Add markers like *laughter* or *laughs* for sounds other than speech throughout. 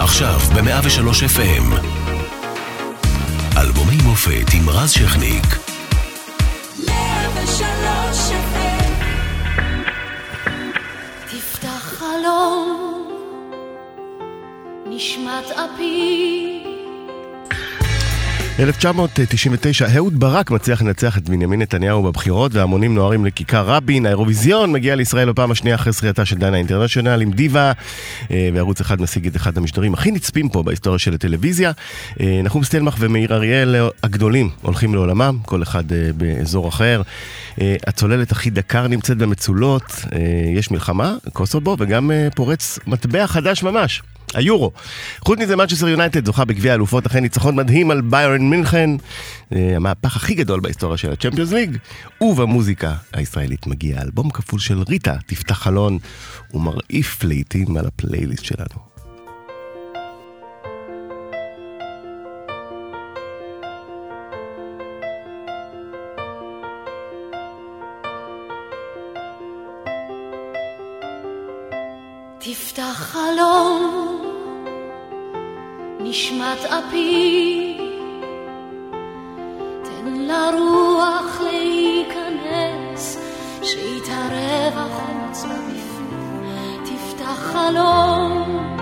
עכשיו ב-103 FM. אלבומי מופת עם רז שכניק. 103 FM. תפתח חלום, נשמת אפי 1999, אהוד ברק מצליח לנצח את בנימין נתניהו בבחירות והמונים נוהרים לכיכר רבין. האירוויזיון מגיע לישראל בפעם השנייה אחרי זכייתה של דנה אינטרנשיונל עם דיווה, אה, וערוץ אחד משיג את אחד המשדרים הכי נצפים פה בהיסטוריה של הטלוויזיה. אה, נחום סטלמך ומאיר אריאל הגדולים הולכים לעולמם, כל אחד אה, באזור אחר. הצוללת אח"י דקר נמצאת במצולות, יש מלחמה, קוסובו, וגם פורץ מטבע חדש ממש. היורו. חוץ מזה, מנצ'סטר יונייטד זוכה בגביע האלופות אחרי ניצחון מדהים על ביירן מינכן, אה, המהפך הכי גדול בהיסטוריה של הצ'מפיונס ליג, ובמוזיקה הישראלית מגיע אלבום כפול של ריטה, תפתח חלון, ומרעיף לעיתים על הפלייליסט שלנו. תפתח חלום, נשמת אפי, תן לרוח להיכנס, שיתערב החוץ בפנים, תפתח חלום,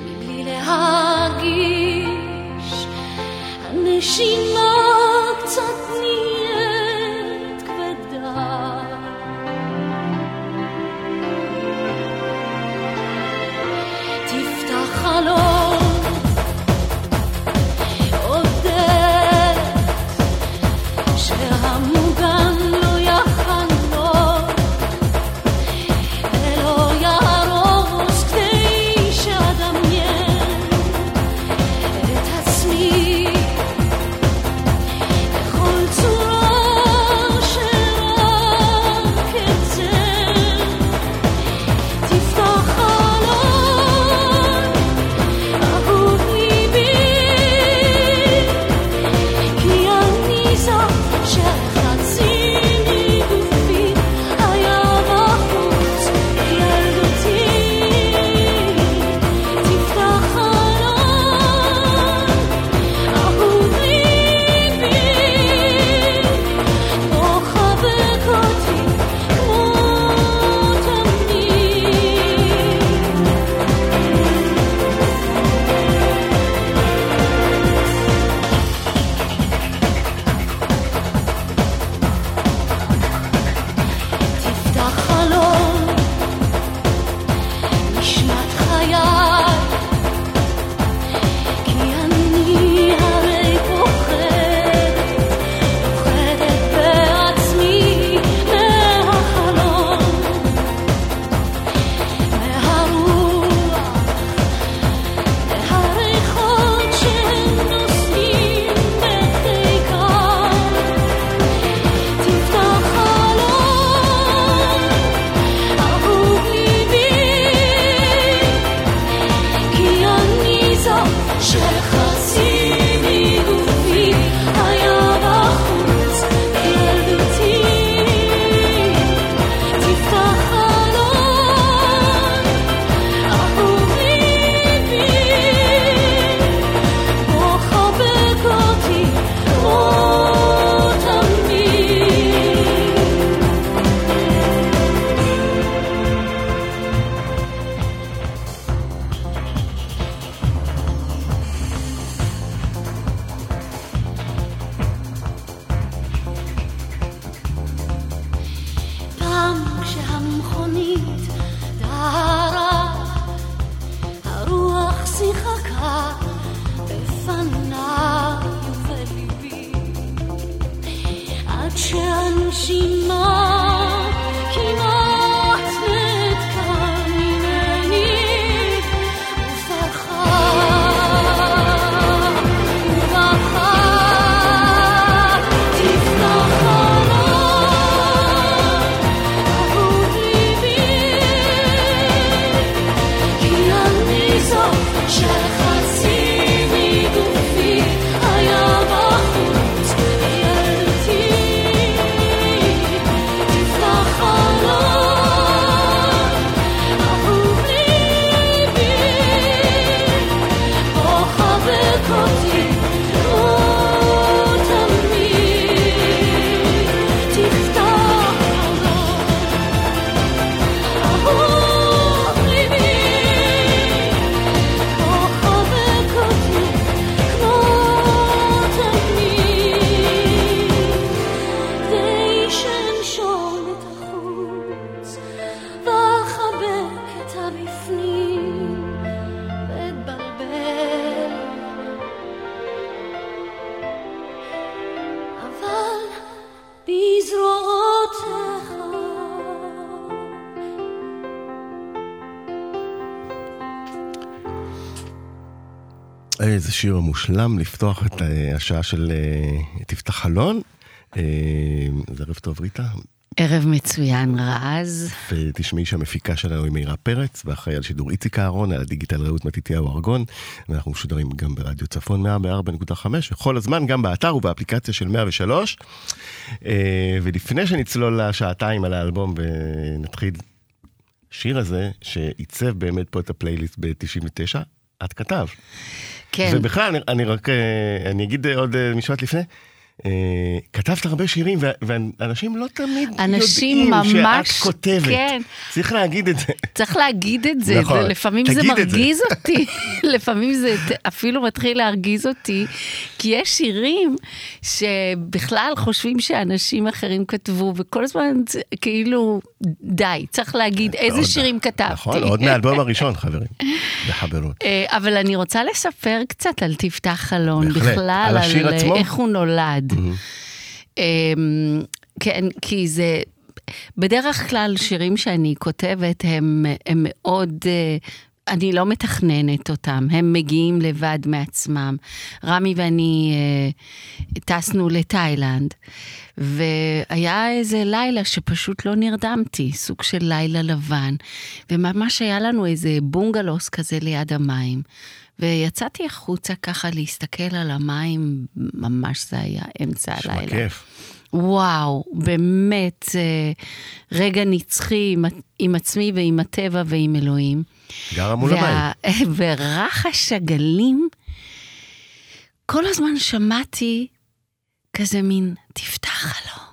מבלי להרגיש, הנשימה קצת איזה שיר מושלם לפתוח את אה, השעה של אה, תפתח חלון. אה, אז ערב טוב ריטה, ערב מצוין, רז. ותשמעי שהמפיקה שלנו היא מאירה פרץ, ואחראי על שידור איציק אהרון, על הדיגיטל רעות מתתיהו ארגון, ואנחנו משודרים גם ברדיו צפון 104.5, וכל הזמן גם באתר ובאפליקציה של 103. אה, ולפני שנצלול לשעתיים על האלבום ונתחיל, שיר הזה, שעיצב באמת פה את הפלייליסט ב-99, את כתב. כן. ובכלל, אני, אני רק, אה, אני אגיד עוד אה, משפט לפני. אה, כתבת הרבה שירים, ואנשים לא תמיד אנשים יודעים ממש, שאת כותבת. כן. צריך להגיד את זה. צריך להגיד את זה, נכון. זה לפעמים זה את זה. מרגיז אותי, *laughs* לפעמים זה אפילו מתחיל להרגיז אותי, כי יש שירים שבכלל חושבים שאנשים אחרים כתבו, וכל הזמן כאילו, די, צריך להגיד איזה שירים כתבתי. נכון, עוד מהאלבום הראשון, חברים. וחברות. אה, אבל אני רוצה לספר קצת על תפתח חלון. בכלל, על עצמו? איך הוא נולד. אמ, כן, כי זה, בדרך כלל שירים שאני כותבת הם, הם מאוד, אה, אני לא מתכננת אותם, הם מגיעים לבד מעצמם. רמי ואני אה, טסנו לתאילנד, והיה איזה לילה שפשוט לא נרדמתי, סוג של לילה לבן, וממש היה לנו איזה בונגלוס כזה ליד המים. ויצאתי החוצה ככה להסתכל על המים, ממש זה היה אמצע נשמע הלילה. כיף. וואו, באמת אה, רגע נצחי עם, עם עצמי ועם הטבע ועם אלוהים. גרה מול המים. *laughs* ורחש הגלים, כל הזמן שמעתי כזה מין, תפתח חלון,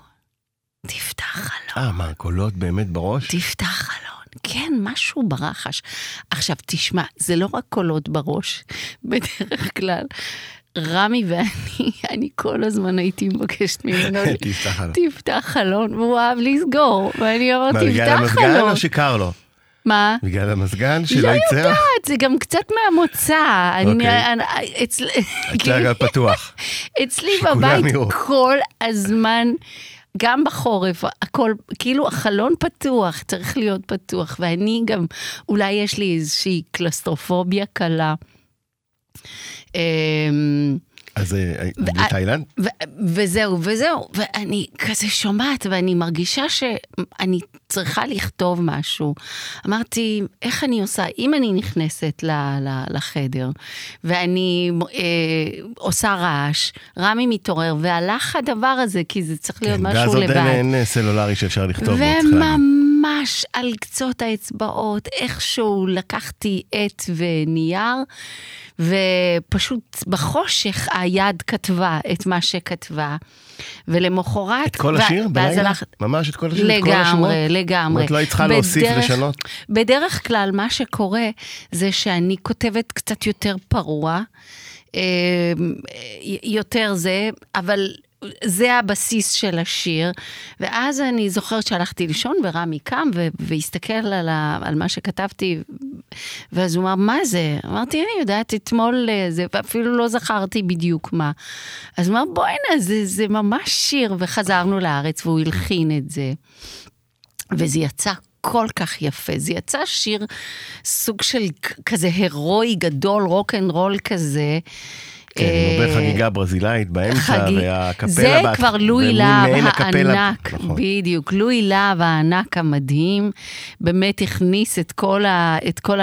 תפתח חלון. אה, מה, קולות באמת בראש? תפתח חלון. כן, משהו ברחש. עכשיו, תשמע, זה לא רק קולות בראש, *laughs* בדרך כלל. רמי ואני, *laughs* אני כל הזמן הייתי מבקשת ממנו, *laughs* תפתח חלון. תפתח חלון, והוא אהב לסגור, ואני מה, אמרתי, בגלל תפתח המזגן חלון. או שקר לו? מה? בגלל המזגן שלא לא יצא? יודעת, זה גם קצת מהמוצא. אני- אוקיי. אצל- אצלי. אצלי בבית. כל הזמן, גם בחורף, הכל, כאילו החלון פתוח, צריך להיות פתוח, ואני גם, אולי יש לי איזושהי קלסטרופוביה קלה. אמ, אז אה, ו- בתאילנד? ו- וזהו, וזהו, ואני כזה שומעת, ואני מרגישה שאני צריכה לכתוב משהו. אמרתי, איך אני עושה, אם אני נכנסת ל- ל- לחדר, ואני אה, עושה רעש, רמי מתעורר, והלך הדבר הזה, כי זה צריך להיות כן, משהו ואז עוד לבד. אין- אה, סלולרי שאפשר לכתוב בו, וממש על קצות האצבעות, איכשהו לקחתי עט ונייר, ופשוט בחושך היד כתבה את מה שכתבה, ולמחרת... את כל ו- השיר בלילה? הלך- ממש את כל השיר? את כל השורות? לגמרי, לגמרי. זאת אומרת, לא היית צריכה להוסיף בדרך- לשנות? בדרך כלל מה שקורה זה שאני כותבת קצת יותר פרוע, אה, יותר זה, אבל זה הבסיס של השיר. ואז אני זוכרת שהלכתי לישון ורמי קם ו- והסתכל על, ה- על מה שכתבתי, ואז הוא אמר, מה זה? אמרתי, אני יודעת, אתמול אה, זה, ואפילו לא זכרתי בדיוק מה. אז הוא אמר, בוא'נה, זה, זה ממש שיר, וחזרנו לארץ והוא הלחין את זה. וזה יצא כל כך יפה. זה יצא שיר סוג של כזה הירואי גדול, רוק אנד רול כזה. כן, עם הרבה חגיגה ברזילאית באמצע, חגיג- והקפלה זה כבר לואי להב הענק, נכון. בדיוק, לואי להב הענק המדהים, באמת הכניס את כל, ה, את כל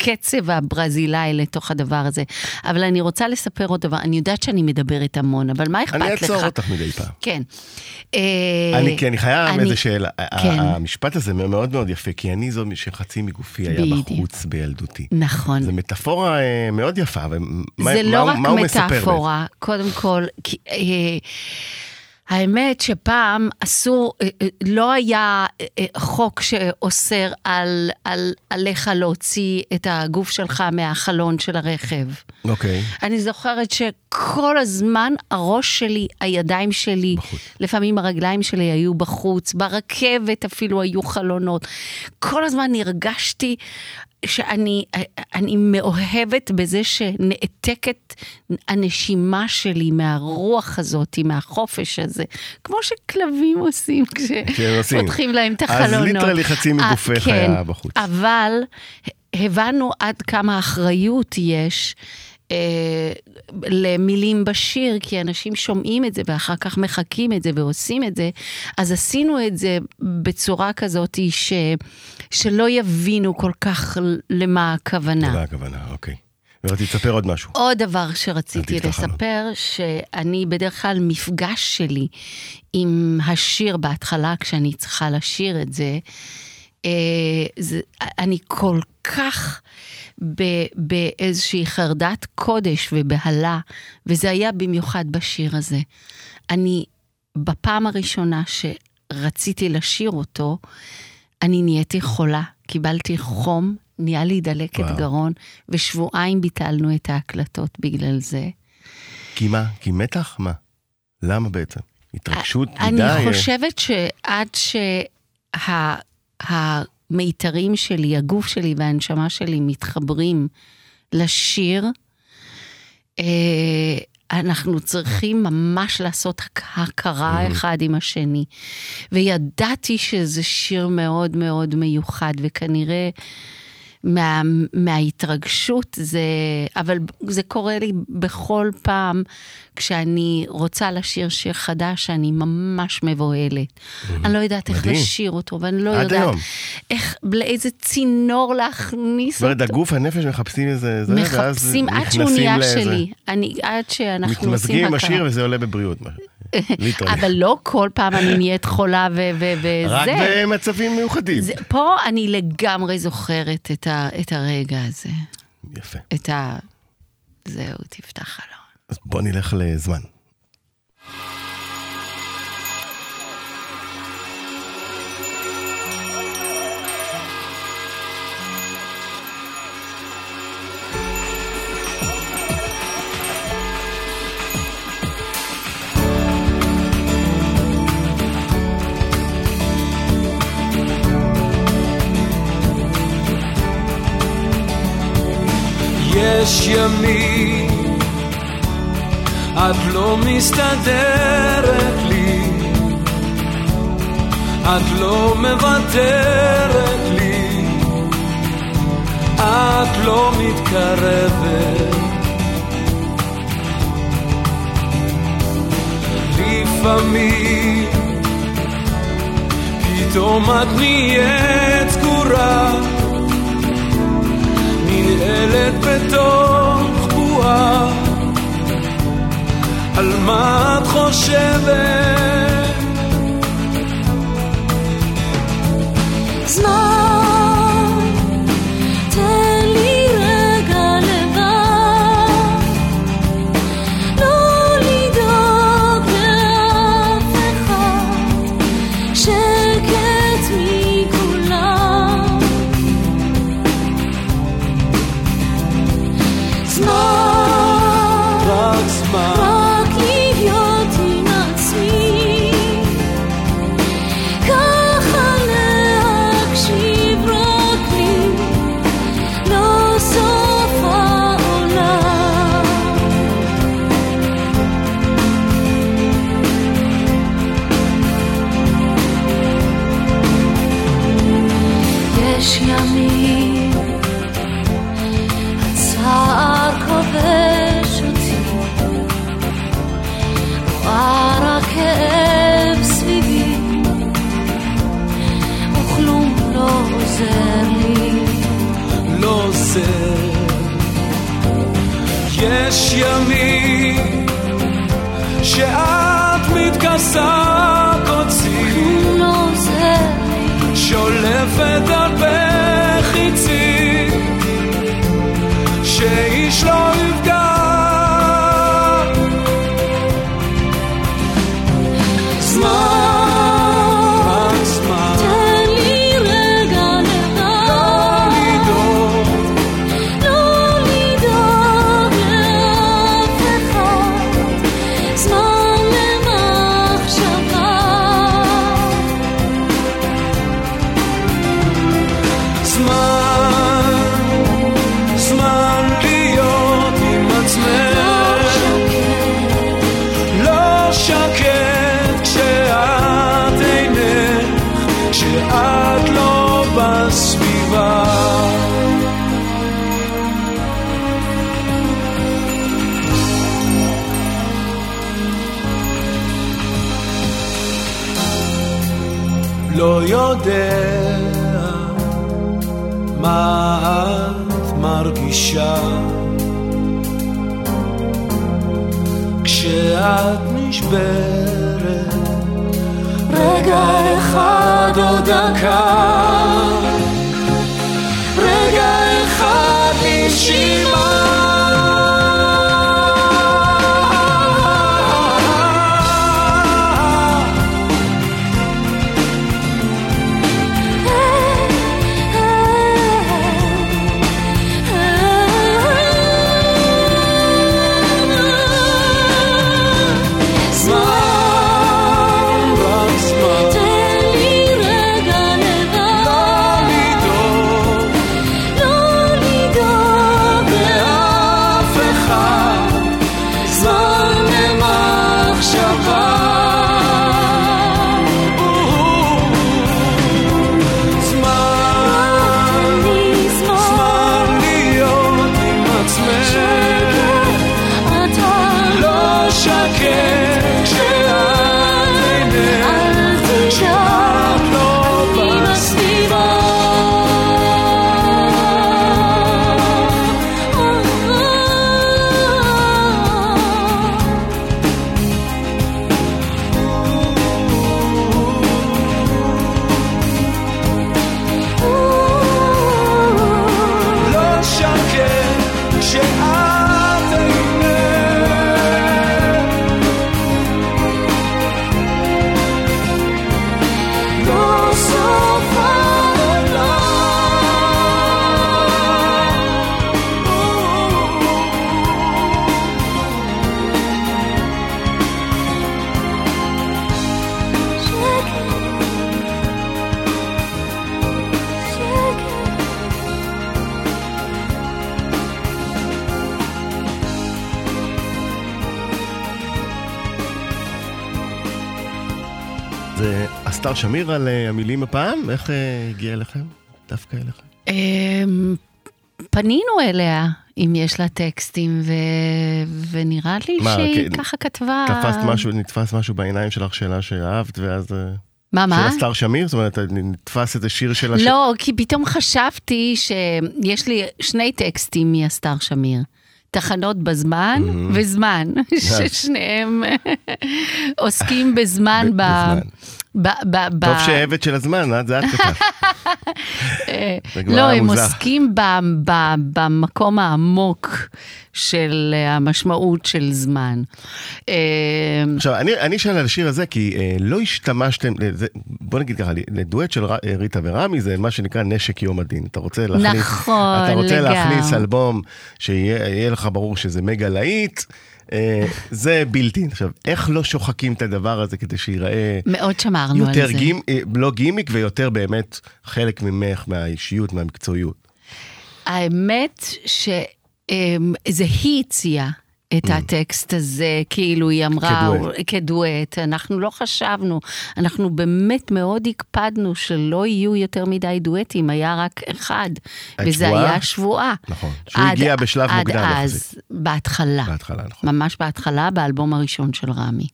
הקצב הברזילאי לתוך הדבר הזה. אבל אני רוצה לספר עוד דבר, אני יודעת שאני מדברת המון, אבל מה אכפת אני לך? אעצור אותך מדי פעם. כן. אני, כי אני חייב אני- איזה שאלה. כן. המשפט הזה מאוד מאוד יפה, כי אני זו שחצי מגופי היה. בחוץ בילדותי. נכון. זו מטאפורה אה, מאוד יפה, אבל מה- זה מה לא רק מה הוא מספר בעצם? מטאפורה, קודם כל, כי, אה, האמת שפעם אסור, אה, אה, לא היה אה, חוק שאוסר על, על, עליך להוציא את הגוף שלך מהחלון של הרכב. אוקיי. אני זוכרת שכל הזמן הראש שלי, הידיים שלי, בחוץ. לפעמים הרגליים שלי היו בחוץ, ברכבת אפילו היו חלונות. כל הזמן הרגשתי שאני אני מאוהבת בזה שנעתקת הנשימה שלי מהרוח הזאת, מהחופש הזה, כמו שכלבים עושים כן. כשפותחים להם את אז החלונות. ליטרלי חצי מגופך אה, היה כן, בחוץ. אבל הבנו עד כמה אחריות יש אה, למילים בשיר, כי אנשים שומעים את זה ואחר כך מחקים את זה ועושים את זה, אז עשינו את זה בצורה כזאת ש, שלא יבינו כל כך למה הכוונה. למה הכוונה, אוקיי. ורציתי לספר עוד משהו. עוד דבר שרציתי לספר, שאני בדרך כלל מפגש שלי עם השיר בהתחלה, כשאני צריכה לשיר את זה, אה, זה אני כל כך באיזושהי חרדת קודש ובהלה, וזה היה במיוחד בשיר הזה. אני, בפעם הראשונה שרציתי לשיר אותו, אני נהייתי חולה, קיבלתי חום, נהיה לי דלקת וואו. גרון, ושבועיים ביטלנו את ההקלטות בגלל זה. כי מה? כי מתח? מה? למה בעצם? התרגשות מדי? אני חושבת שעד שהמיתרים שלי, הגוף שלי והנשמה שלי מתחברים לשיר, אה, אנחנו צריכים ממש לעשות הכ- הכרה אחד עם השני. וידעתי שזה שיר מאוד מאוד מיוחד, וכנראה מה, מההתרגשות זה, אבל זה קורה לי בכל פעם כשאני רוצה לשיר שיר חדש, אני ממש מבוהלת. אני לא יודעת איך מדהים. לשיר אותו, ואני לא יודעת היום. איך, לאיזה צינור להכניס זאת אומרת, אותו. הגוף, הנפש מחפשים איזה... זה, מחפשים עד שהוא נהיה לאיזה- שלי. אני, עד שאנחנו עושים מתמזגים עם. השיר וזה עולה בבריאות. אבל לא כל פעם אני נהיית חולה וזה. רק במצבים מיוחדים. זה, פה אני לגמרי זוכרת את, ה, את הרגע הזה. יפה. את ה... זהו, תפתח חלון. אז בוא נלך לזמן. יש ימים את לא מסתדרת לי. את לא מוותרת לי. את לא מתקרבת. לפעמים פתאום את נהיית סגורה ננעלת בתוך בועה על מה את חושבת? זמן, לא יודע מה את מרגישה. כשאת נשברת רגע אחד או דקה. רגע אחד נשימה אסתר שמיר על אה, המילים הפעם? איך אה, הגיע אליכם? דווקא אליכם? אמ, פנינו אליה, אם יש לה טקסטים, ו... ונראה לי מה, שהיא כן, ככה כתבה... תפסת משהו, נתפס משהו בעיניים שלך, שאלה שאהבת, ואז... אה, מה, מה? של אסתר שמיר? זאת אומרת, נתפס איזה שיר שלה ש... לא, כי פתאום חשבתי שיש לי שני טקסטים מאסתר שמיר. תחנות בזמן וזמן, *laughs* ששניהם עוסקים בזמן ב... בזמן. ב... ב... ב... טוב שהעבד של הזמן, אה? זה את כתבת. *laughs* כבר לא, הם. עוסקים ב, ב, במקום העמוק של אה, המשמעות של זמן. אה, עכשיו, אני, אני שואל על השיר הזה, כי אה, לא השתמשתם, בוא נגיד ככה, לדואט של ר, אה, ריטה ורמי זה מה שנקרא נשק יום הדין. אתה רוצה להכניס, נכון, אתה רוצה. להכניס אלבום שיהיה יהיה לך ברור שזה מגה להיט, אה, זה בלתי. עכשיו, איך לא שוחקים את הדבר הזה כדי שייראה מאוד שמרנו על יותר זה. גימ, אה, לא גימיק ויותר באמת חלק ממך, מהאישיות, מהמקצועיות. האמת שזה היא הציעה. את הטקסט הזה, כאילו היא אמרה, Mm. כדואט. כדואט, אנחנו לא חשבנו, אנחנו באמת מאוד הקפדנו שלא יהיו יותר מדי דואטים, היה רק אחד, וזה שבועה? היה שבועה. נכון. שהוא עד- הגיע בשלב מוקדם עד. אז, בהתחלה. בהתחלה, נכון. ממש בהתחלה, באלבום הראשון של רמי.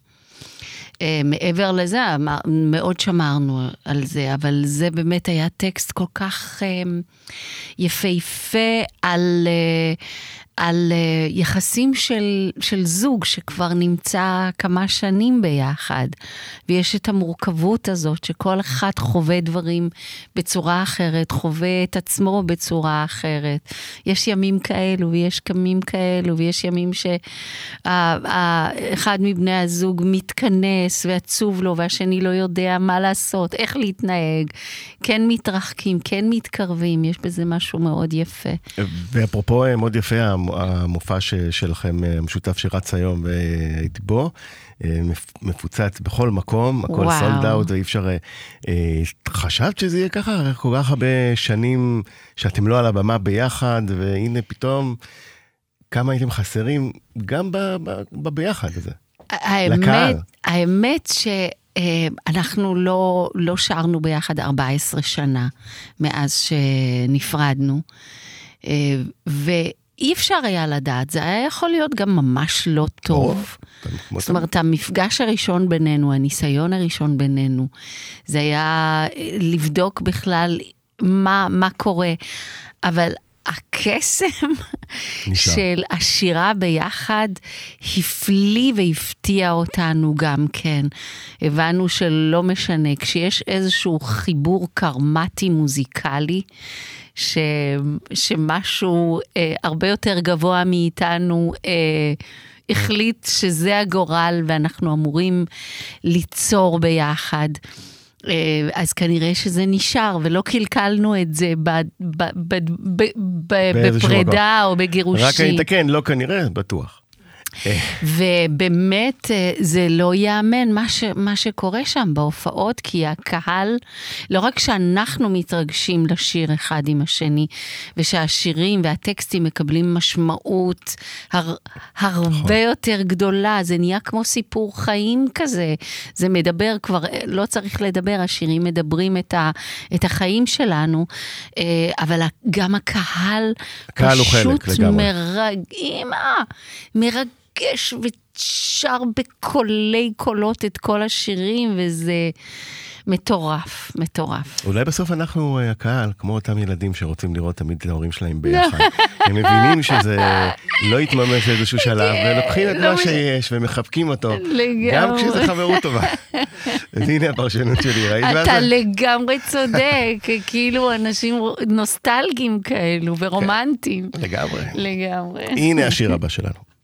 אה, מעבר לזה, מאוד שמרנו על זה, אבל זה באמת היה טקסט כל כך אה, יפהפה על, אה, על אה, יחסים של, של זוג שכבר נמצא כמה שנים ביחד, ויש את המורכבות הזאת שכל אחד חווה דברים בצורה אחרת, חווה את עצמו בצורה אחרת. יש ימים כאלו ויש ימים כאלו, ויש ימים שאחד מבני הזוג מתכנס ועצוב לו, והשני לא יודע מה לעשות, איך להתנהג. כן מתרחקים, כן מתקרבים, יש בזה משהו מאוד יפה. ואפרופו אה, מאוד יפה המופע ש- שלכם אה, המשותף שרץ היום והייתי בו, אה, מפ- מפוצץ בכל מקום, הכל. סולד אאוט ואי אפשר... אה, אה, חשבת שזה יהיה ככה? כל כך הרבה שנים שאתם לא על הבמה ביחד, והנה פתאום כמה הייתם חסרים גם בביחד הזה. לקהל. האמת, האמת שאנחנו לא, לא שרנו ביחד 14 שנה מאז שנפרדנו. אה, אי אפשר היה לדעת, זה היה יכול להיות גם ממש לא טוב. זאת אומרת, המפגש הראשון בינינו, הניסיון הראשון בינינו, זה היה אה, לבדוק בכלל מה, מה קורה. אבל הקסם. של השירה ביחד הפליא והפתיע אותנו גם כן. הבנו שלא משנה, כשיש איזשהו חיבור קרמטי מוזיקלי, ש, שמשהו אה, הרבה יותר גבוה מאיתנו אה, החליט שזה הגורל ואנחנו אמורים ליצור ביחד. אה, אז כנראה שזה נשאר, ולא קלקלנו את זה ב, ב, ב, בפרידה או בגירושים. רק אני אתקן, לא כנראה, בטוח. ובאמת אה, זה לא ייאמן מה, ש, מה שקורה שם בהופעות, כי הקהל, לא רק שאנחנו מתרגשים לשיר אחד עם השני, ושהשירים והטקסטים מקבלים משמעות הר, הרבה נכון. יותר גדולה, זה נהיה כמו סיפור חיים כזה. זה מדבר כבר, אה, לא צריך לדבר, השירים מדברים את, ה, את החיים שלנו, אה, אבל גם הקהל, הקהל פשוט לגמרי. מרג... אימא, מרגש ושר בקולי קולות את כל השירים, וזה מטורף, מטורף. אולי בסוף אנחנו אה, הקהל, כמו אותם ילדים שרוצים לראות תמיד את ההורים שלהם ביחד. הם מבינים שזה לא יתממש באיזשהו *laughs* שלב, ולוקחים את לא מה שיש ומחבקים אותו, לגמרי. גם כשזו חברות טובה. אז הנה הפרשנות שלי, ראית? אתה לגמרי צודק, *laughs* כאילו אנשים נוסטלגיים כאלו ורומנטיים. לגמרי. לגמרי. הנה השיר הבא שלנו.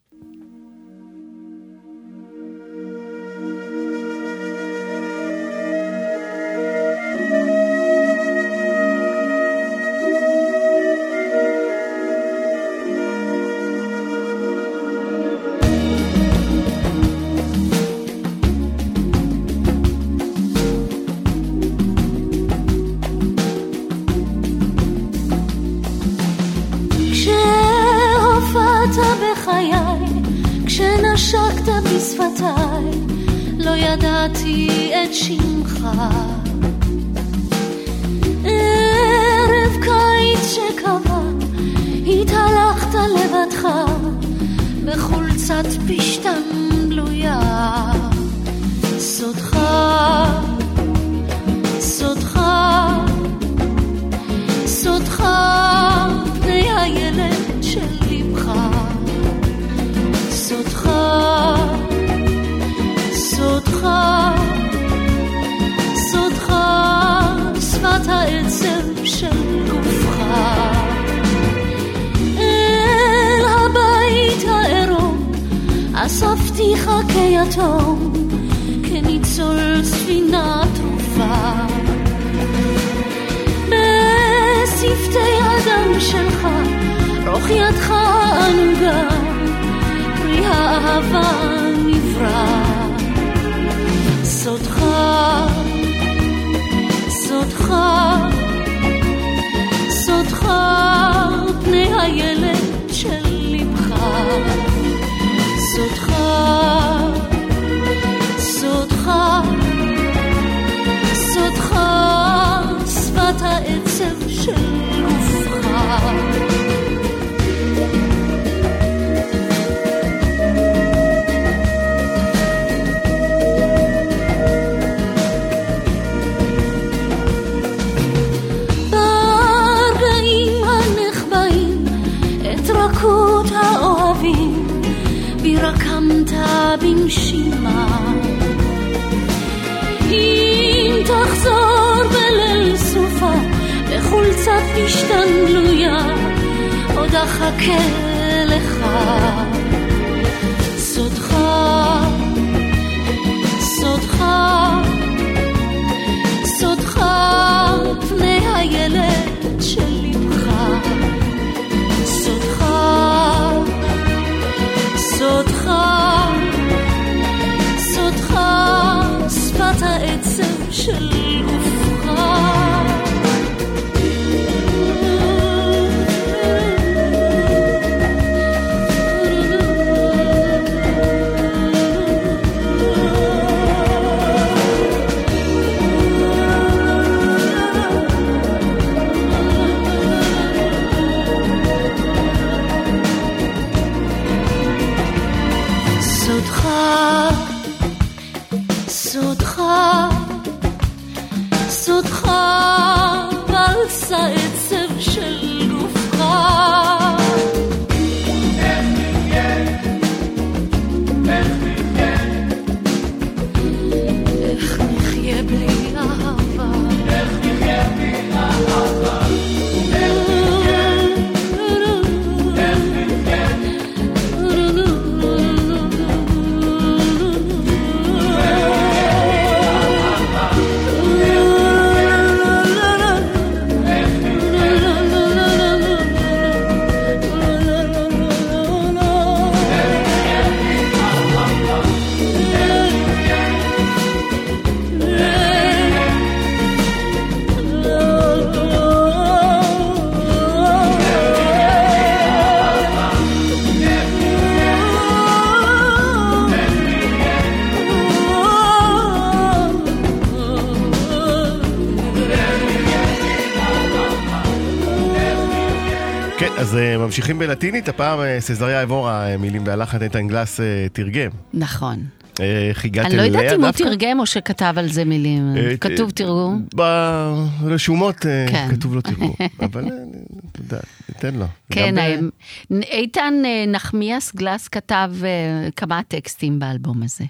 פשתן גלויה, עוד אחכה לך. סודך, סודך, סודך פני הילד של לבך. סודך, סודך, סודך שפת העצב של ממשיכים בלטינית, הפעם אה, סזריה אבורה, אה, מילים בהלחן איתן גלס אה, תרגם. נכון. איך הגעת אני לא יודעת אליה אם הוא דווקא? תרגם או שכתב על זה מילים. כתוב תרגום. ברשומות כן. כתוב לו *laughs* תרגום, אבל אתה יודע, ניתן לו. כן, איתן נחמיאס גלס כתב כמה טקסטים באלבום הזה.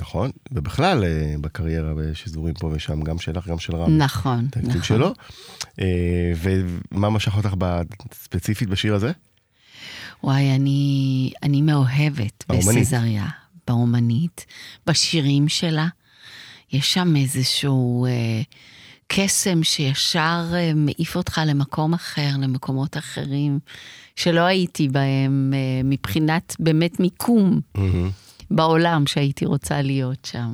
נכון, ובכלל אה, בקריירה בשזורים פה ושם, גם שלך, גם של רם. נכון, נכון. שלו. אה, ומה משך אותך ספציפית בשיר הזה? וואי, אני, אני מאוהבת. בסזריה, באומנית, בשירים שלה. יש שם איזשהו אה, קסם שישר אה, מעיף אותך למקום אחר, למקומות אחרים, שלא הייתי בהם אה, מבחינת באמת מיקום בעולם שהייתי רוצה להיות שם.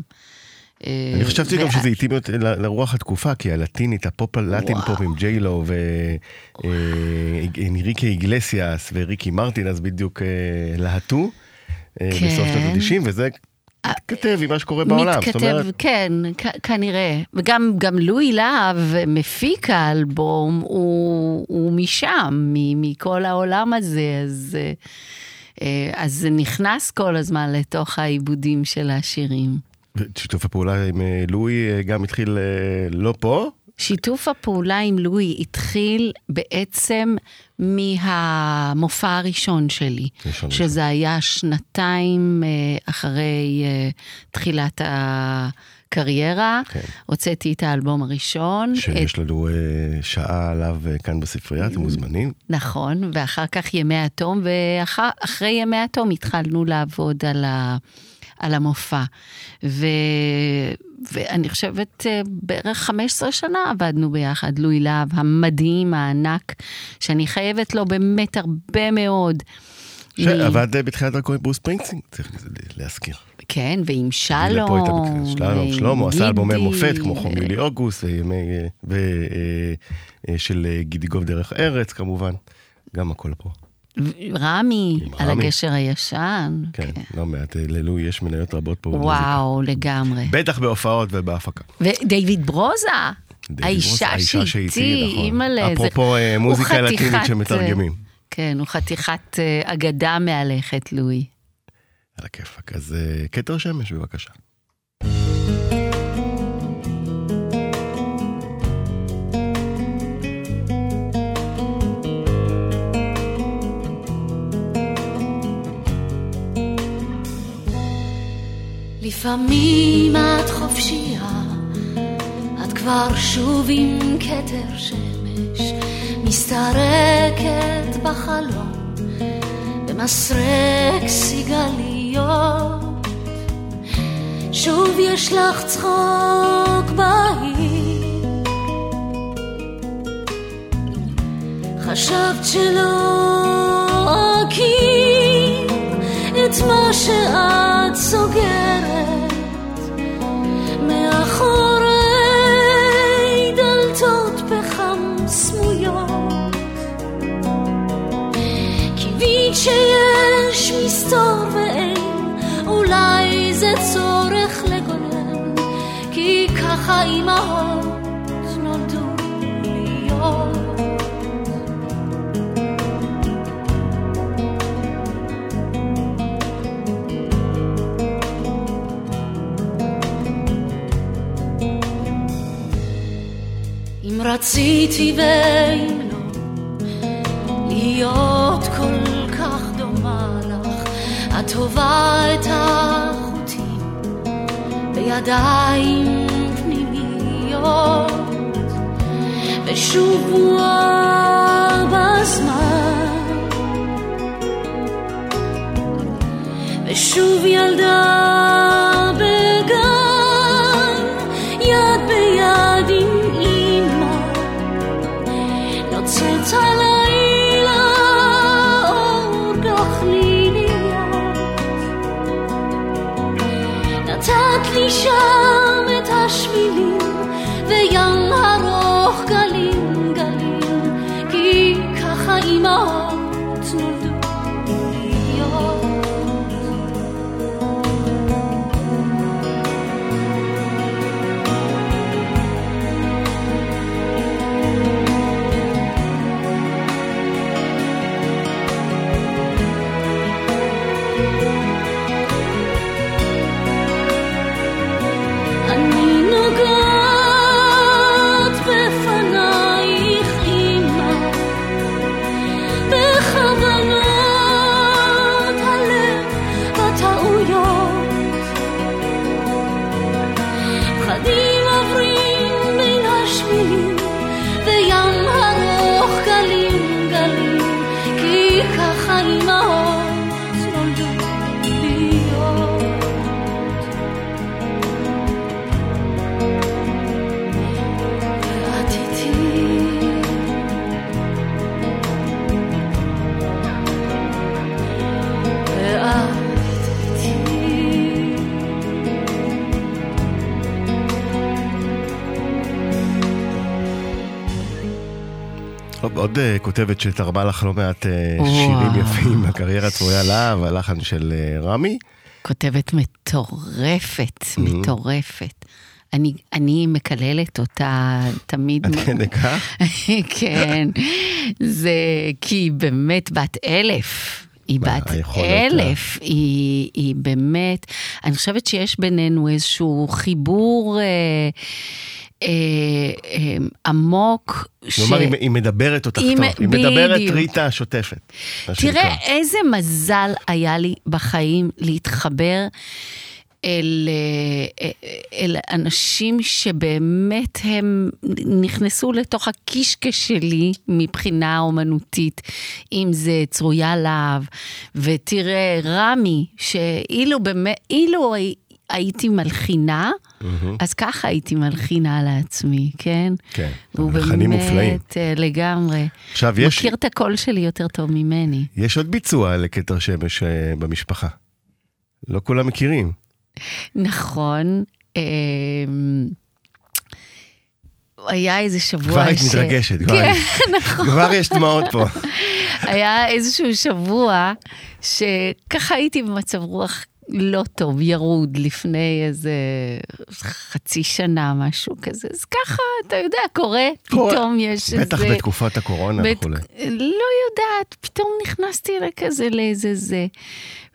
אה, אני חשבתי גם וה- שזה התאים לרוח התקופה, כי הלטינית, הפופ הלטין. פופ עם ג'יילו ונריקי איגלסיאס וריקי מרטין, אז בדיוק אה, להטו אה, כן. בסוף שנות ה-90, וזה מתכתב עם מה שקורה בעולם. מתכתב, אומרת, כן, כ- כנראה. וגם גם לואי להב, מפיק האלבום, הוא, הוא משם, מ- מכל העולם הזה, אז, אה, אה, אז זה נכנס כל הזמן לתוך העיבודים של השירים. שיתוף הפעולה עם אה, לואי אה, גם התחיל אה, לא פה, שיתוף הפעולה עם לואי התחיל בעצם מהמופע הראשון שלי, ראשון שזה היה שנתיים אה, אחרי אה, תחילת הקריירה. כן. הוצאתי את האלבום הראשון. שיש לנו אה, שעה עליו אה, כאן בספרייה, אתם מוזמנים. נכון, ואחר כך ימי התום, ואחרי ימי התום התחלנו לעבוד על, ה, על המופע. ו, ואני חושבת אה, בערך 15 שנה עבדנו ביחד, לואי להב המדהים, הענק, שאני חייבת לו באמת הרבה מאוד. שעבד אה, בתחילת דרכו עם ברוס פרינגסטין, צריך להזכיר. כן, ועם שלום. שלום, שלמה, עשה אלבומי. מופת כמו חום יולי אוגוסט, אה, אה, של גידיגוב דרך ארץ כמובן, גם הכל פה. רמי, על רמי. הגשר הישן. כן, לא מעט, ללוי יש מניות רבות פה במוזיקה. וואו, לגמרי. בטח בהופעות ובהפקה. ודייוויד ברוזה, האישה שאיתי, נכון. אימא'לה. אפרופו, מוזיקה לטינית שמתרגמים. כן, הוא חתיכת אה, אגדה מהלכת, לואי. על הכיפאק. אז אה, כתר שמש בבקשה. לפעמים את חופשייה, את כבר שוב עם כתר שמש, מסתרקת בחלום, במסרק סיגליות. שוב יש לך צחוק בעיר, חשבת שלא אכיר את מה שאת סוגרת שיש מסתור ואין, אולי זה צורך לגונן, כי ככה אימהות נולדו להיות. אם רציתי ואם לא, להיות כל את טובה את החוטים בידיים פנימיות, ושוב בועה בזמן, ושוב ילדה עוד- אה, כותבת שתרמה לך לא מעט וואו. שירים יפים, הקריירה צרויה להב, הלחן של אה, רמי. כותבת מטורפת, מטורפת. אני, אני מקללת אותה תמיד. עד כדי כך? כן, זה כי היא באמת בת אלף. היא בת אלף, היא, היא באמת, אני חושבת שיש בינינו איזשהו חיבור אה, עמוק. כלומר, היא- היא מדברת אותך היא טוב, היא מדברת. ריטה השוטפת. תראה. איזה מזל היה לי בחיים להתחבר אל, אה, אל אנשים שבאמת הם נכנסו לתוך הקישקע שלי מבחינה אומנותית, אם זה צרויה להב, ותראה, רמי, שאילו באמת, אילו הייתי מלחינה, אז ככה הייתי מלחינה לעצמי, כן? כן, מלחנים מופלאים. באמת אה, לגמרי. עכשיו, יש- מכיר את הקול שלי יותר טוב ממני. יש עוד ביצוע לכתר שמש אה, במשפחה. לא כולם מכירים. נכון. אמ, היה איזה שבוע כבר היית מתרגשת, כבר כן, *laughs* נכון. כבר יש דמעות פה. *laughs* היה איזשהו שבוע שככה הייתי במצב רוח לא טוב, ירוד, לפני איזה חצי שנה, משהו כזה. אז ככה, אתה יודע, קורה, קורה. פתאום יש איזה... בטח בתקופת הקורונה בת- וכולי. לא יודעת, פתאום נכנסתי לכזה לאיזה זה.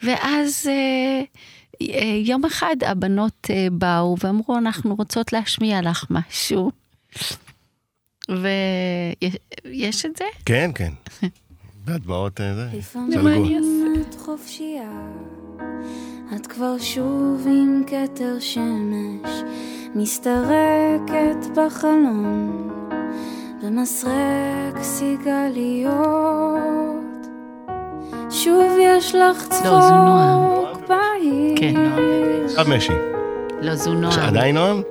ואז אה, אה, יום אחד הבנות אה, באו ואמרו, אנחנו רוצות להשמיע לך משהו. ויש את זה? כן, כן. והדמעות אה, זה. לפעמים את חופשייה, את כבר שוב עם כתר שמש, מסתרקת בחלון, במסרק סיגליות. שוב יש לך לא, זו נועם. צחוק בהיר. כן, נועם. עכשיו משי. לא, זו נועם. עדיין נועם?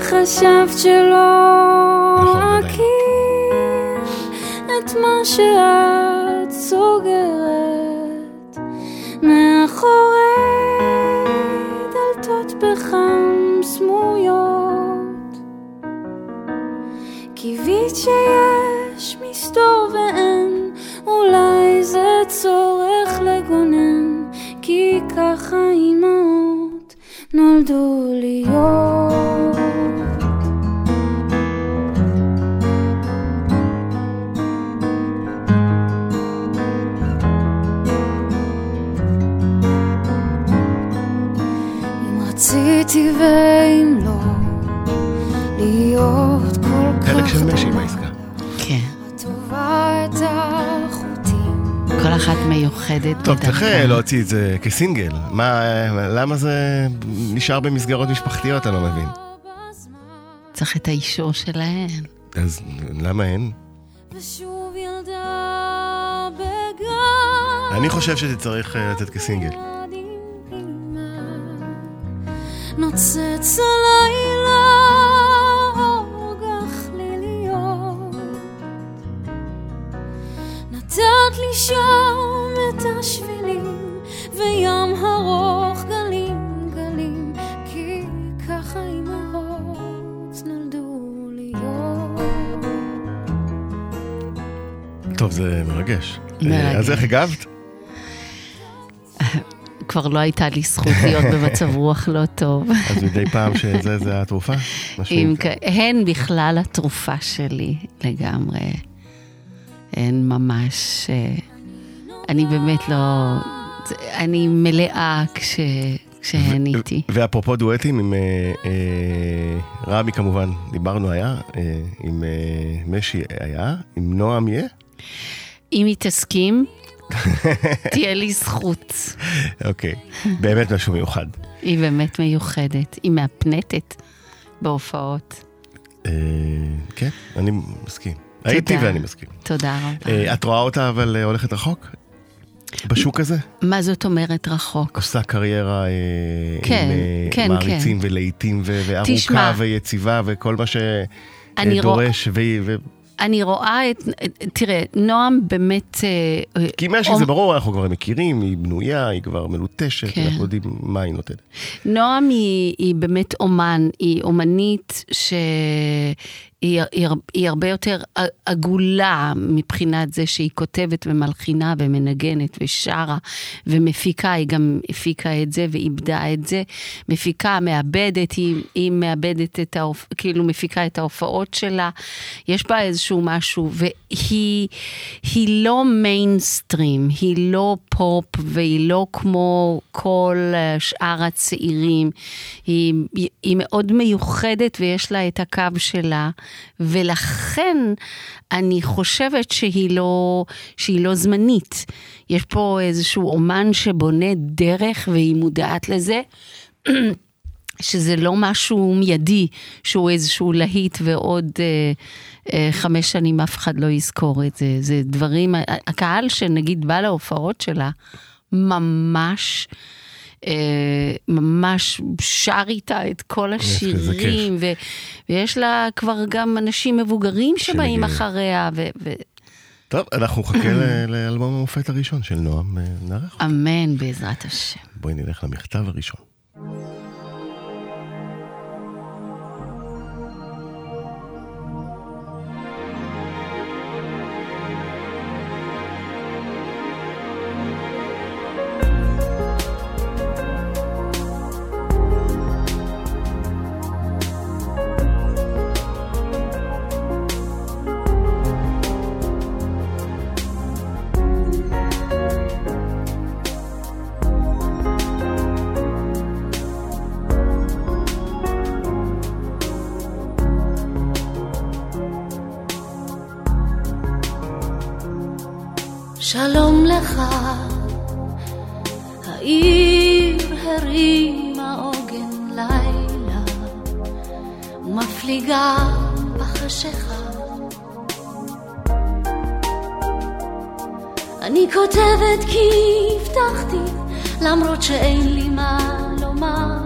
חשבת שלא נכון. אכיר את מה שאת סוגרת מאחורי דלתות פחם סמויות. קיווית שיש מסתור ואין, אולי זה צורך לגונן, כי ככה אימהות נולדו להיות. רציתי ואם לא, להיות כל כך חלק של משי בעסקה. כן. טובה את החוטים. כל אחת מיוחדת. טוב. צריך להוציא את זה כסינגל. מה, למה זה נשאר במסגרות משפחתיות? אני לא מבין. צריך את האישור שלהן. אז למה אין? ושוב ילדה בגן. אני חושב שזה צריך אה, לצאת כסינגל. נוצץ הלילה אור גחליליות נתת לי שם את השבילים וים ארוך גלים גלים כי ככה אימהות נולדו להיות טוב, זה מרגש. מרגש. אז איך הגבת? כבר לא הייתה לי זכות להיות במצב *laughs* רוח לא טוב. אז מדי פעם שזה זה התרופה? הן בכלל התרופה שלי לגמרי. הן ממש... אה, אני באמת לא... אני מלאה כש... כשהן איתי. ואפרופו דואטים עם אה, אה, רמי כמובן, דיברנו היה, אה, עם אה, משי היה, עם נועם יהיה? אם היא תסכים, תהיה לי זכות. אוקיי, באמת משהו מיוחד. היא באמת מיוחדת. היא מהפנטת בהופעות. אה, כן, אני מסכים. הייתי ואני מסכים. תודה רבה. אה, את רואה אותה אבל אה, הולכת רחוק? בשוק הזה? מה זאת אומרת רחוק? עושה קריירה כן, עם כן, מעריצים ולהיטים ו- וארוכה תשמע. ויציבה וכל מה אני שדורש. ו- ו- אני רואה את... תראה, נועם באמת... אה, כי משי זה ברור, אנחנו כבר מכירים, היא בנויה, היא כבר מלוטשת, כן. אנחנו יודעים מה היא נותנת. נועם היא, היא באמת אומן, היא אומנית שהיא היא, היא הרבה יותר עגולה מבחינת זה שהיא כותבת ומלחינה ומנגנת ושרה ומפיקה, היא גם הפיקה את זה ואיבדה את זה. מפיקה, מעבדת, היא, היא מעבדת את ההופ... כאילו מפיקה את ההופעות שלה. יש בה איזשהו משהו, והיא היא לא מיינסטרים, היא לא פופ והיא לא כמו כל אה, שאר הצעירים. היא, היא, מאוד מיוחדת ויש לה את הקו שלה. ולכן אני חושבת שהיא לא, שהיא לא זמנית. יש פה איזשהו אומן שבונה דרך והיא מודעת לזה. *clears throat* שזה לא משהו מיידי, שהוא איזשהו להיט ועוד אה, אה, חמש שנים אף אחד לא יזכור את זה. זה דברים, הקהל שנגיד בא להופעות שלה, ממש... ממש שר איתה את כל השירים, ו, ויש לה כבר גם אנשים מבוגרים שבאים אחריה. ו, ו... טוב, אנחנו נחכה לאלבום המופת הראשון של נועם, אה, נערך. אמן, בעזרת השם. בואי נלך למכתב הראשון. העיר הרימה עוגן לילה, ומפליגה בחשיכה. אני כותבת כי הבטחתי, למרות שאין לי מה לומר,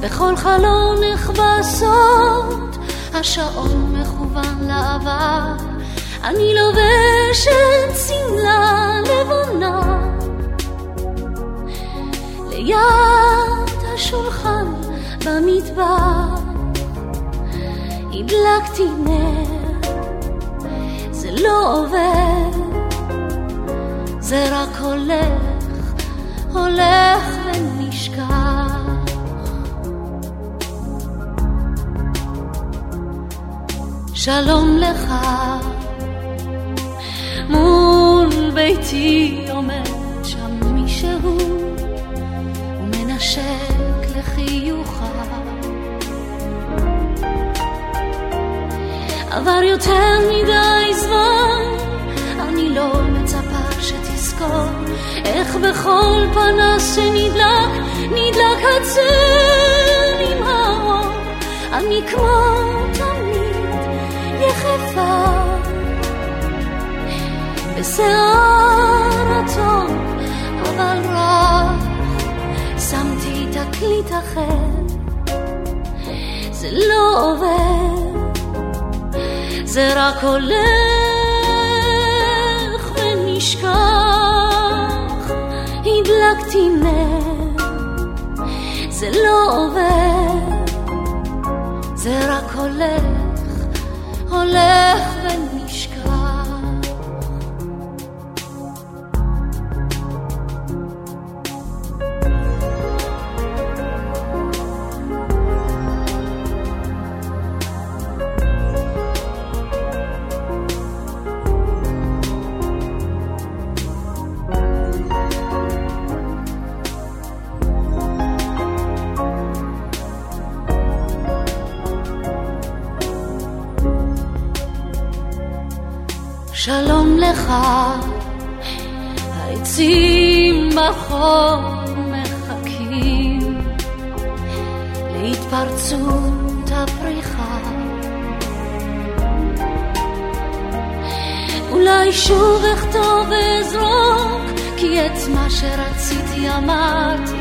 בכל חלון נכבסות, השעון מכוון לעבר. אני לובשת שמלה לבונה ליד השולחן במטבח הדלקתי נר זה לא עובד זה רק הולך הולך ונשכח. שלום לך מול ביתי עומד שם מישהו ומנשק לחיוכה עבר יותר מדי זמן אני לא מצפה שתזכור איך בכל פנס שנדלק נדלק הצל עם האור. אני כמו תמיד יחפה בשיער הטוב, אבל רק אחר. זה לא עובד, זה רק הולך ונשכח. הדלקתי נר, זה לא עובד, זה רק הולך העצים בחור מחכים להתפרצות הפריחה. אולי שוב אכתוב ואזרוק, כי את מה שרציתי אמרתי,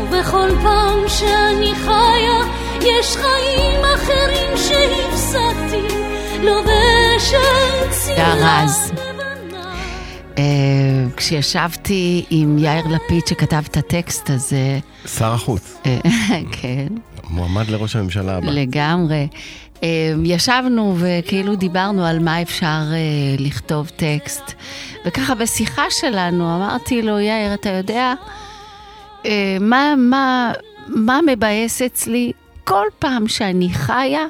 ובכל פעם שאני חיה, יש חיים אחרים שהפסקתי, לובשת שמלה רז. אה, כשישבתי עם יאיר לפיד שכתב את הטקסט הזה, שר החוץ, אה, *laughs* כן, מועמד לראש הממשלה הבא. לגמרי. אה, ישבנו וכאילו דיברנו על מה אפשר לכתוב טקסט. וככה בשיחה שלנו אמרתי לו, יאיר, אתה יודע, מה, מה, מה מבאס אצלי? כל פעם שאני חיה,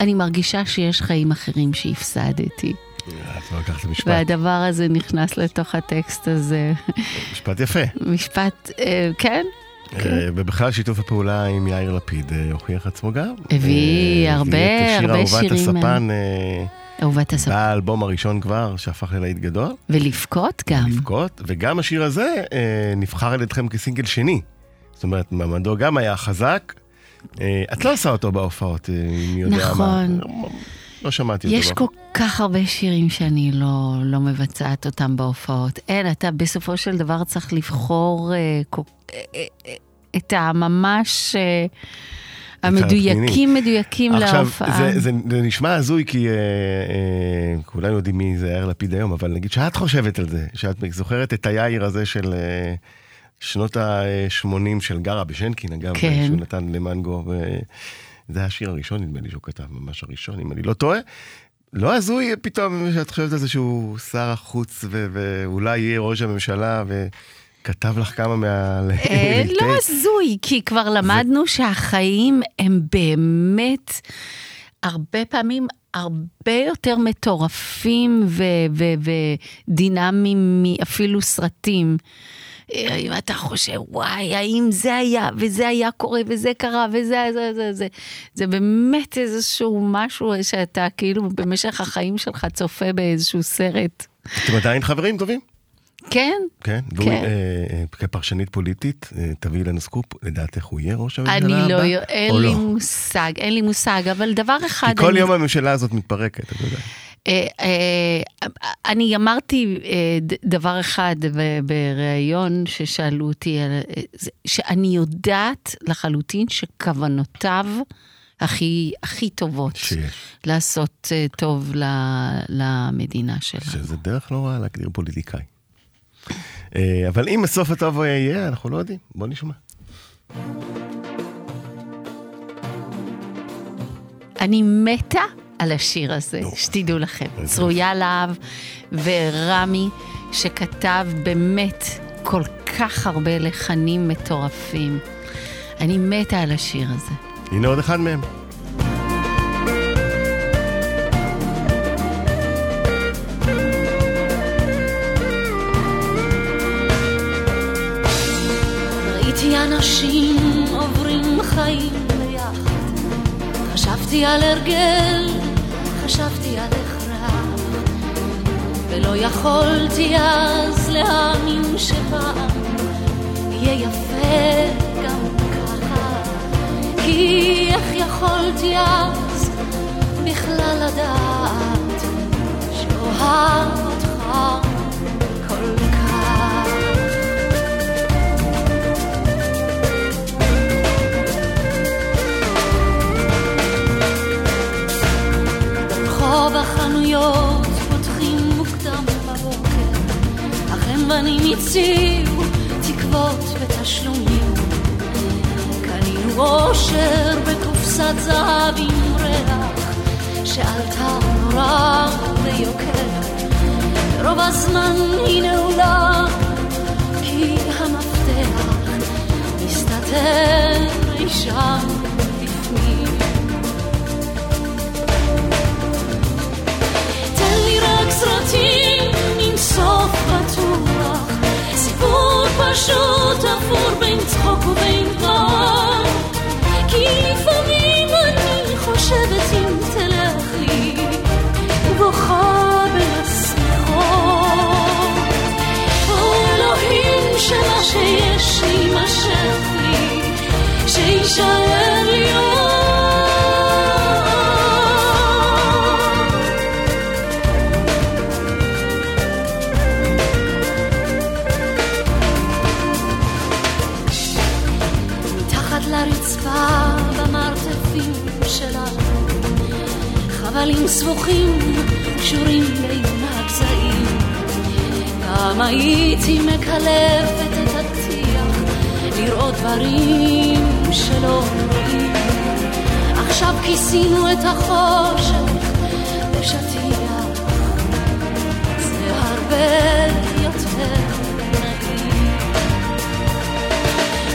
אני מרגישה שיש חיים אחרים שהפסדתי. לא. והדבר הזה נכנס לתוך הטקסט הזה. משפט יפה. משפט, אה, כן? אה, ובכלל שיתוף הפעולה עם יאיר לפיד אה, הוכיח עצמו גם. הביא אה, הרבה, הביא את השיר הרבה אהובת שירים, הספן, אה, אהובת הספר. באלבום הראשון כבר, שהפך ללהיט גדול, ולבכות גם. לבכות, וגם השיר הזה אה, נבחר על ידכם כסינגל שני. זאת אומרת, מעמדו גם היה חזק. אה, את לא עושה אותו בהופעות, אה, מי יודע נכון. מה. לא שמעתי יש אותו. כל כך הרבה שירים שאני לא, לא מבצעת אותם בהופעות. אין, אתה בסופו של דבר צריך לבחור אה, כל, אה, אה, אה, את הממש אה, המדויקים מדויקים עכשיו, להופעה. זה, זה, זה נשמע הזוי כי אה, אה, כולנו יודעים מי זה יאיר לפיד היום, אבל נגיד שאת חושבת על זה, שאת זוכרת את היאיר הזה של אה, שנות ה-80 של גרה בשנקין, אגב, כן. שהוא נתן למנגו, וזה היה השיר הראשון, נדמה לי שהוא כתב, ממש הראשון, אם אני לא טועה. לא הזוי פתאום שאת חושבת על זה שהוא שר החוץ ו- ואולי יהיה ראש הממשלה וכתב לך כמה מה... אה, *laughs* לא הזוי, כי כבר למדנו שהחיים הם באמת הרבה פעמים הרבה יותר מטורפים ו- ו- ודינמיים מאפילו סרטים. אם אתה חושב, וואי, האם זה היה, וזה היה קורה, וזה קרה, וזה, זה, זה, זה. זה באמת איזשהו משהו שאתה כאילו במשך החיים שלך צופה באיזשהו סרט. אתם עדיין חברים טובים? כן, כן, והוא, כן. אה, אה, כפרשנית פוליטית, אה, תביאי לנו סקופ, לדעתך הוא יהיה ראש הממשלה אני הבא? לא, יודע, אין לי לא? מושג, אין לי מושג, אבל דבר אחד... כי כל אני, יום הממשלה הזאת מתפרקת, אתה יודע. אה, אה, אני אמרתי אה, דבר אחד בריאיון ששאלו אותי, שאני יודעת לחלוטין שכוונותיו הכי, הכי טובות שיש. לעשות טוב למדינה שלנו. שזה דרך לא רעה להגדיר פוליטיקאי. אבל אם בסוף הטוב יהיה, אנחנו לא יודעים. בוא נשמע. אני מתה על השיר הזה, נו. שתדעו לכם. צרויה להב ורמי, שכתב באמת כל כך הרבה לחנים מטורפים. אני מתה על השיר הזה. הנה עוד אחד מהם. ראיתי אנשים עוברים חיים ביחד, חשבתי על הרגל, חשבתי על הכרח, ולא יכולתי אז להאמין שפעם יהיה יפה גם ככה, כי איך יכולתי אז בכלל לדעת שאוהב אותך החנויות פותחים מוקדם בבוקר, אך הם בנים הציעו תקוות ותשלומים. קנינו אושר בקופסת זהב עם ריח, שעלתה נורא ויוקר. רוב הזמן סיפור פשוט אפור בין צחוק ובין גם הייתי מקלפת את הטיח, לראות דברים שלא רואים. עכשיו כיסינו את החושך בשטיח, זה הרבה יותר נעים.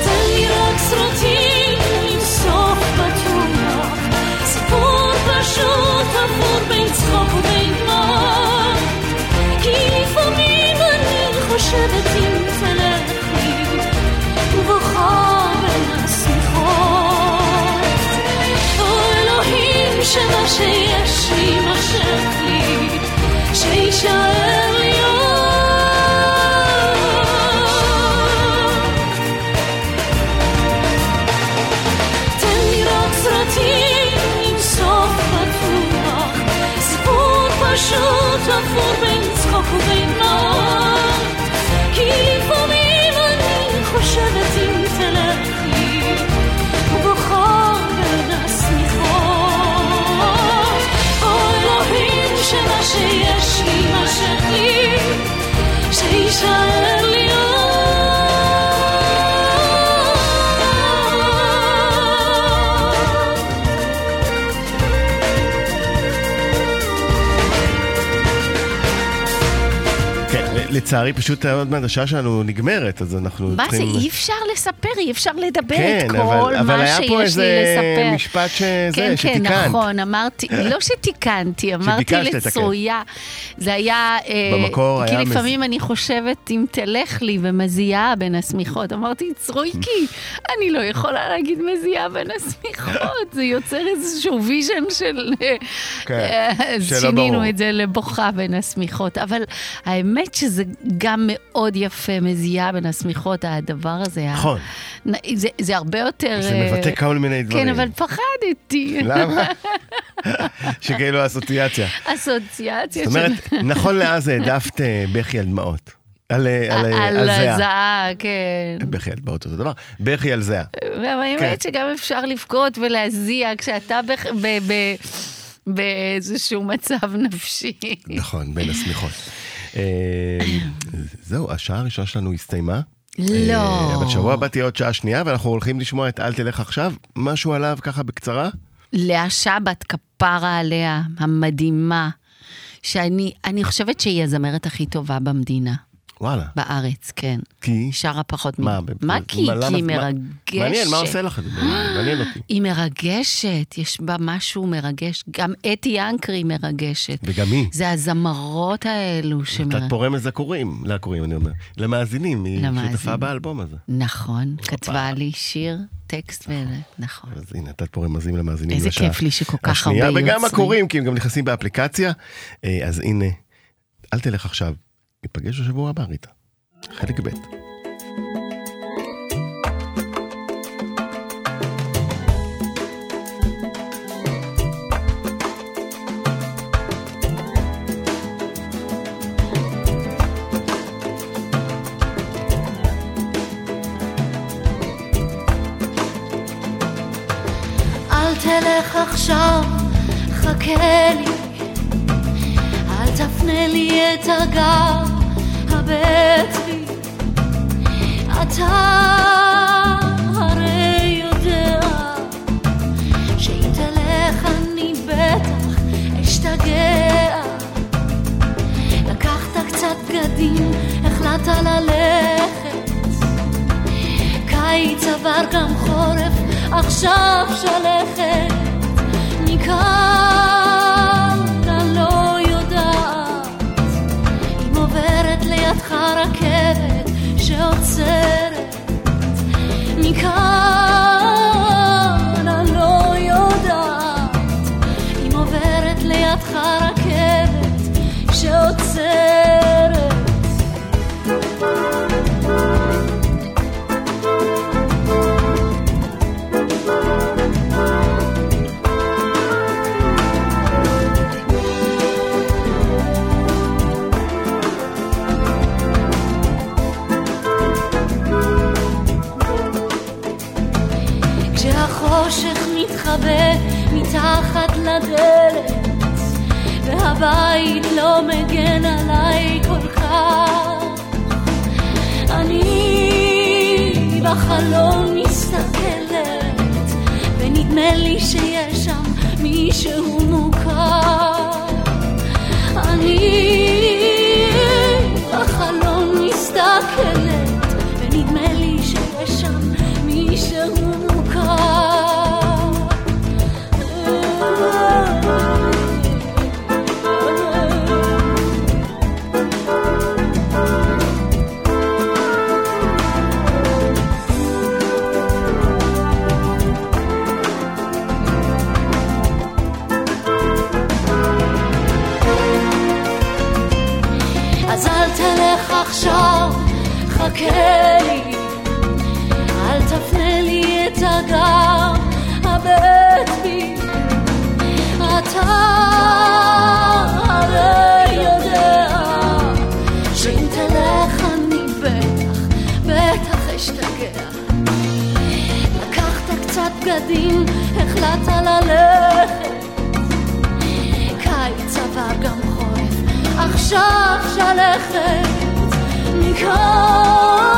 תן לי רק סרטים עם סוף בטוח, סיפור פשוט עבור בין צחוק ובין אני חושבת אם תלכי, ובוכה בין השמיכות. או אלוהים שמה שיש לי לצערי פשוט עוד מעט השעה שלנו נגמרת, אז אנחנו מה זה, צריכים... אי אפשר לספר, אי אפשר לדבר כן, את אבל- כל אבל מה היה פה שיש איזה לי לספר. משפט שזה, כן, שתיקנת. כן, נכון, אמרתי, *laughs* לא שתיקנתי, אמרתי. לצרויה. זה היה... אה, במקור כי היה מז- לפעמים אני חושבת, אם תלך לי ומזיעה בין השמיכות. אמרתי, צרויקי, *laughs* אני לא יכולה להגיד מזיעה בין השמיכות, זה יוצר איזשהו ויז'ן של... כן, אה, אז שלא שינינו ברור. את זה לבוכה בין השמיכות. אבל האמת שזה גם מאוד יפה, מזיעה בין השמיכות, הדבר הזה. נכון. זה, זה הרבה יותר... זה אה, מבטא כל מיני דברים. כן, אבל פחדתי. למה? *laughs* שכאילו אסוציאציה. אסוציאציה זאת אומרת, *laughs* נכון לאז העדפת אה, בכי על דמעות. על אה, על, אה, על על זיעה. הזעה, כן. בכי על דמעות אותו דבר. בכי על זיעה. והאמת כן. שגם אפשר לבכות ולהזיע כשאתה בח- ב- ב- באיזשהו מצב נפשי. נכון, בין השמיכות. אה, זהו, השעה הראשונה שלנו הסתיימה. לא. אה, אבל שבוע הבא תהיה עוד שעה שנייה, ואנחנו הולכים לשמוע את אל תלך עכשיו. משהו עליו ככה בקצרה? לאה שבת, כפרה עליה, המדהימה, שאני אני חושבת שהיא הזמרת הכי טובה במדינה, וואלה. בארץ, כן. כי? שרה פחות מ... מה? מה כי? כי היא מה- מרגשת. מעניין, מה עושה לך את זה? מעניין אותי. *gasps* היא מרגשת, יש בה משהו מרגש. גם אתי אנקרי מרגשת. וגם היא. זה הזמרות האלו נתת שמרגשת. פה רמז לקוראים, לקוראים אני אומר. למאזינים, היא למאזינים. שותפה באלבום הזה. נכון, כתבה לי שיר, טקסט ו... נכון. אז הנה, נתת פה רמזים למאזינים. איזה כיף לי שכל כך הרבה וגם יוצרים. הקוראים, כי הם גם נכנסים באפליקציה. אה, אז הנה, אל תלך עכשיו, ניפגש בשבוע הבא, ריטה. חלק ב'. תלך עכשיו, חכה לי. תפנה לי את הגב, הבט בי. אתה הרי יודע שאם תלך אני בטח אשתגע. לקחת קצת בגדים, החלטת ללכת. קיץ עבר גם חורף, עכשיו שלכת. החלטת ללכת. קיץ עבר גם חורף, עכשיו שלכת. מכאן